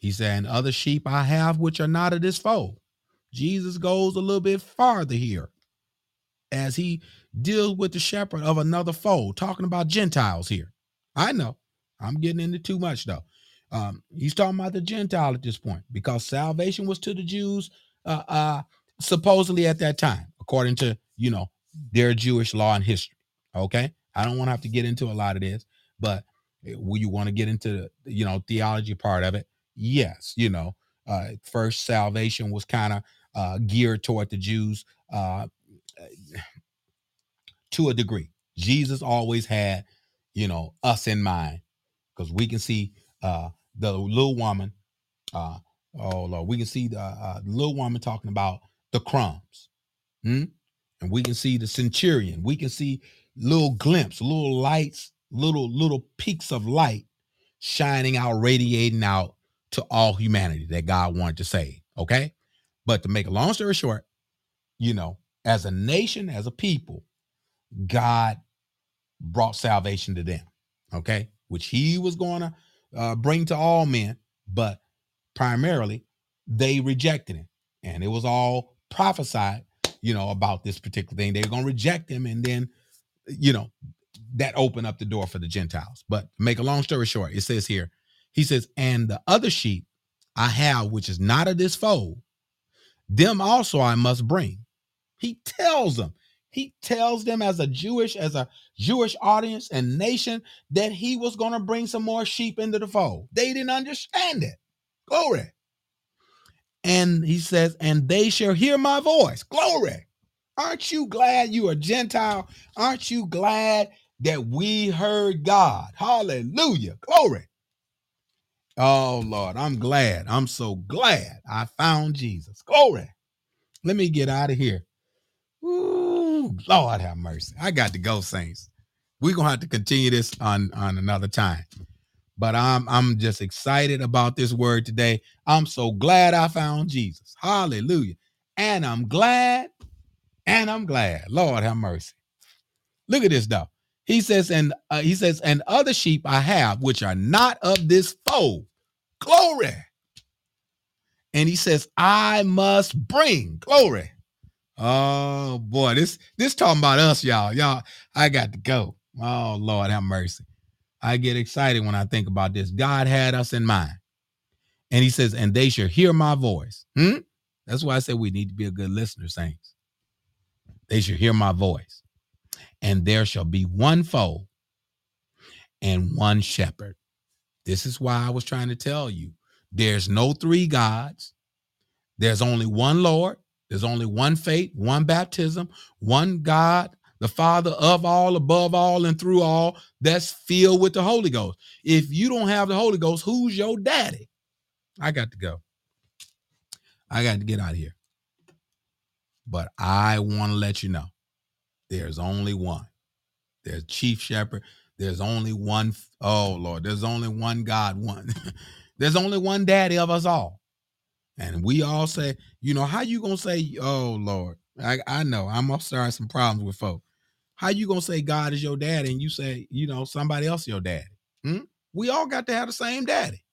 He said, and other sheep I have which are not of this fold. Jesus goes a little bit farther here as he deals with the shepherd of another fold, talking about Gentiles here. I know I'm getting into too much though. Um, he's talking about the Gentile at this point because salvation was to the Jews, uh, uh, supposedly at that time, according to you know their Jewish law and history. Okay, I don't want to have to get into a lot of this, but eh, will you want to get into the you know theology part of it? Yes, you know, uh, first salvation was kind of uh, geared toward the Jews uh, to a degree. Jesus always had, you know, us in mind because we can see uh, the little woman. Uh, oh Lord, we can see the uh, little woman talking about the crumbs, hmm? and we can see the centurion. We can see little glimpse, little lights, little little peaks of light shining out, radiating out to all humanity that God wanted to save. Okay. But to make a long story short, you know, As a nation, as a people, God brought salvation to them, okay, which he was going to uh, bring to all men, but primarily they rejected him. And it was all prophesied, you know, about this particular thing. They were going to reject him, and then, you know, that opened up the door for the Gentiles. But make a long story short, it says here, he says, and the other sheep I have, which is not of this fold, them also I must bring. He tells them, he tells them as a Jewish, as a Jewish audience and nation, that he was going to bring some more sheep into the fold. They didn't understand it. Glory. And he says, and they shall hear my voice. Glory. Aren't you glad you are Gentile? Aren't you glad that we heard God? Hallelujah. Glory. Oh Lord, I'm glad. I'm so glad I found Jesus. Glory. Let me get out of here. Ooh, Lord have mercy. I got to go, saints. We're gonna have to continue this on on another time. But I'm I'm just excited about this word today. I'm so glad I found Jesus. Hallelujah. And I'm glad, and I'm glad. Lord have mercy. Look at this though. He says, and uh, he says, and other sheep I have, which are not of this fold. Glory. And he says, I must bring glory. Oh boy, this this talking about us, y'all. Y'all, I got to go. Oh Lord, have mercy. I get excited when I think about this. God had us in mind. And he says, and they shall hear my voice. Hmm? That's why I said we need to be a good listener, saints. They shall hear my voice. And there shall be one fold and one shepherd. This is why I was trying to tell you there's no three gods, there's only one Lord, there's only one faith, one baptism, one God, the Father of all, above all, and through all, that's filled with the Holy Ghost. If you don't have the Holy Ghost, who's your daddy? I got to go. I got to get out of here. But I want to let you know there's only one. There's chief shepherd. There's only one. Oh, Lord. There's only one God, one. there's only one daddy of us all. And we all say, you know, how you to say, oh, Lord, I, I know I'm going to start some problems with folks. How you gonna say God is your daddy and you say, you know, somebody else your daddy? Hmm? We all got to have the same daddy.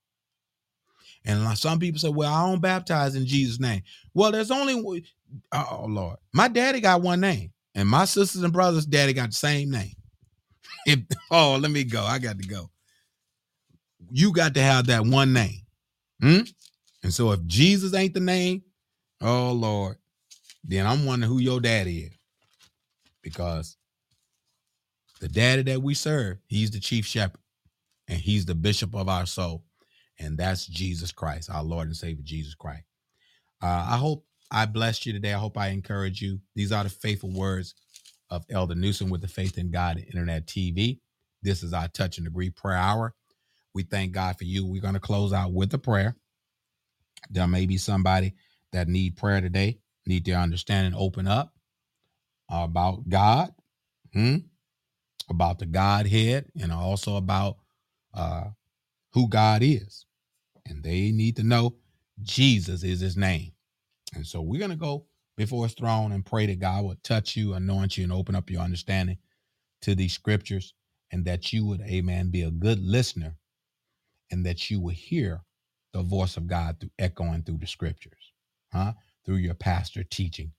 And some people say, well, I don't baptize in Jesus' name. Well, there's only, oh Lord, my daddy got one name, and my sisters and brothers' daddy got the same name. If, oh, let me go. I got to go. You got to have that one name. Hmm? And so if Jesus ain't the name, oh Lord, then I'm wondering who your daddy is. Because the daddy that we serve, he's the chief shepherd and he's the bishop of our soul. And that's Jesus Christ, our Lord and Savior, Jesus Christ. Uh, I hope I blessed you today. I hope I encourage you. These are the faithful words of Elder Newsom with the Faith in God Internet TV. This is our touch and agree prayer hour. We thank God for you. We're going to close out with a prayer. There may be somebody that need prayer today, need to understand and open up about God. Hmm? about the Godhead and also about uh, who God is. And they need to know Jesus is his name. And so we're going to go before his throne and pray that God would touch you, anoint you, and open up your understanding to these scriptures and that you would, amen, be a good listener and that you would hear the voice of God through echoing through the scriptures, huh? Through your pastor teaching,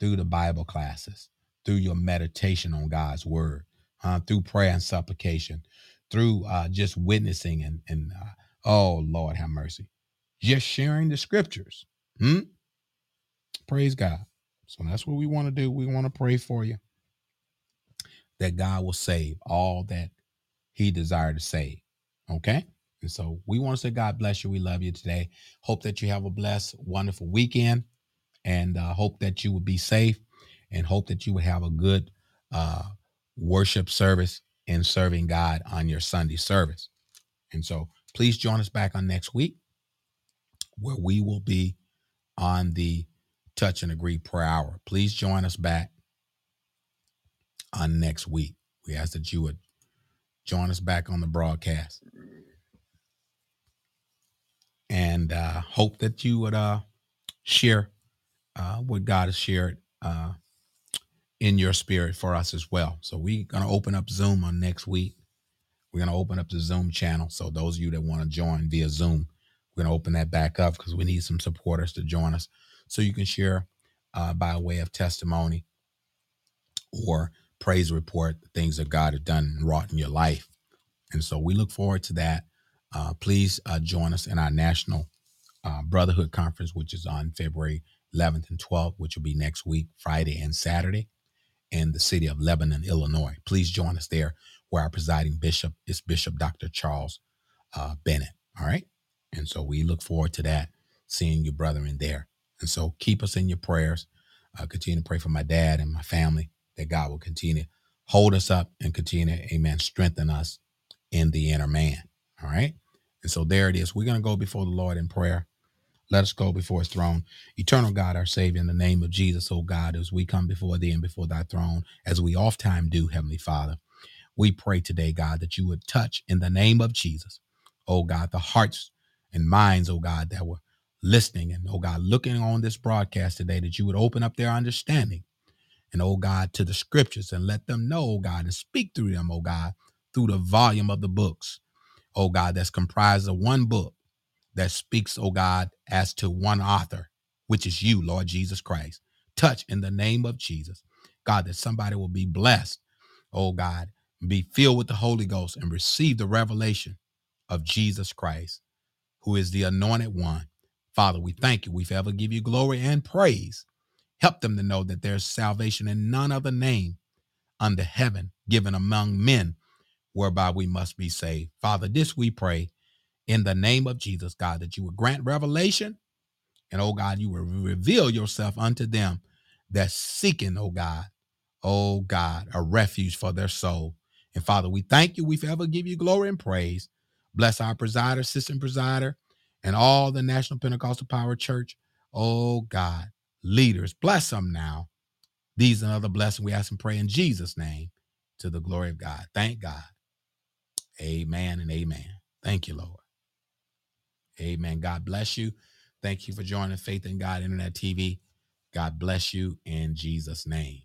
through the Bible classes, through your meditation on God's word, uh, through prayer and supplication, through uh, just witnessing and, and uh, oh, Lord, have mercy, just sharing the scriptures. Hmm? Praise God. So that's what we want to do. We want to pray for you that God will save all that He desired to save. Okay? And so we want to say, God bless you. We love you today. Hope that you have a blessed, wonderful weekend and uh, hope that you will be safe and hope that you will have a good uh, worship service and serving God on your Sunday service. And so please join us back on next week where we will be on the touch and agree prayer hour. Please join us back on next week. We ask that you would join us back on the broadcast and uh, hope that you would uh, share uh, what God has shared uh, in your spirit for us as well. So we're gonna open up Zoom on next week. We're gonna open up the Zoom channel. So those of you that want to join via Zoom, we're gonna open that back up because we need some supporters to join us, so you can share uh, by way of testimony or praise report the things that God has done and wrought in your life. And so we look forward to that. Uh, please uh, join us in our national uh, brotherhood conference, which is on February 11th and 12th, which will be next week, Friday and Saturday, in the city of Lebanon, Illinois. Please join us there, where our presiding bishop is Bishop Dr. Charles uh, Bennett. All right. And so we look forward to that, seeing you, brethren, there. And so keep us in your prayers. Uh, continue to pray for my dad and my family that God will continue to hold us up and continue amen, strengthen us in the inner man. All right. And so there it is. We're going to go before the Lord in prayer. Let us go before his throne. Eternal God, our Savior, in the name of Jesus, oh God, as we come before thee and before thy throne, as we oft time do, Heavenly Father, we pray today, God, that you would touch in the name of Jesus, oh God, the hearts and minds, oh God, that were listening and, oh God, looking on this broadcast today, that you would open up their understanding and, oh God, to the scriptures and let them know, oh God, and speak through them, oh God, through the volume of the books, oh God, that's comprised of one book that speaks, oh God, as to one author, which is you, Lord Jesus Christ. Touch in the name of Jesus. God, that somebody will be blessed, oh God, be filled with the Holy Ghost and receive the revelation of Jesus Christ, who is the anointed one. Father, we thank you. We forever give you glory and praise. Help them to know that there's salvation in none other name under heaven given among men whereby we must be saved. Father, this we pray in the name of Jesus, God, that you would grant revelation and, oh God, you will reveal yourself unto them that seeking, oh God, oh God, a refuge for their soul. And Father, we thank you. We forever give you glory and praise. Bless our presider, assistant presider, and all the National Pentecostal Power Church. Oh God, leaders, bless them now. These and other blessings we ask and pray in Jesus' name to the glory of God. Thank God. Amen and amen. Thank you, Lord. Amen. God bless you. Thank you for joining Faith in God Internet TV. God bless you in Jesus' name.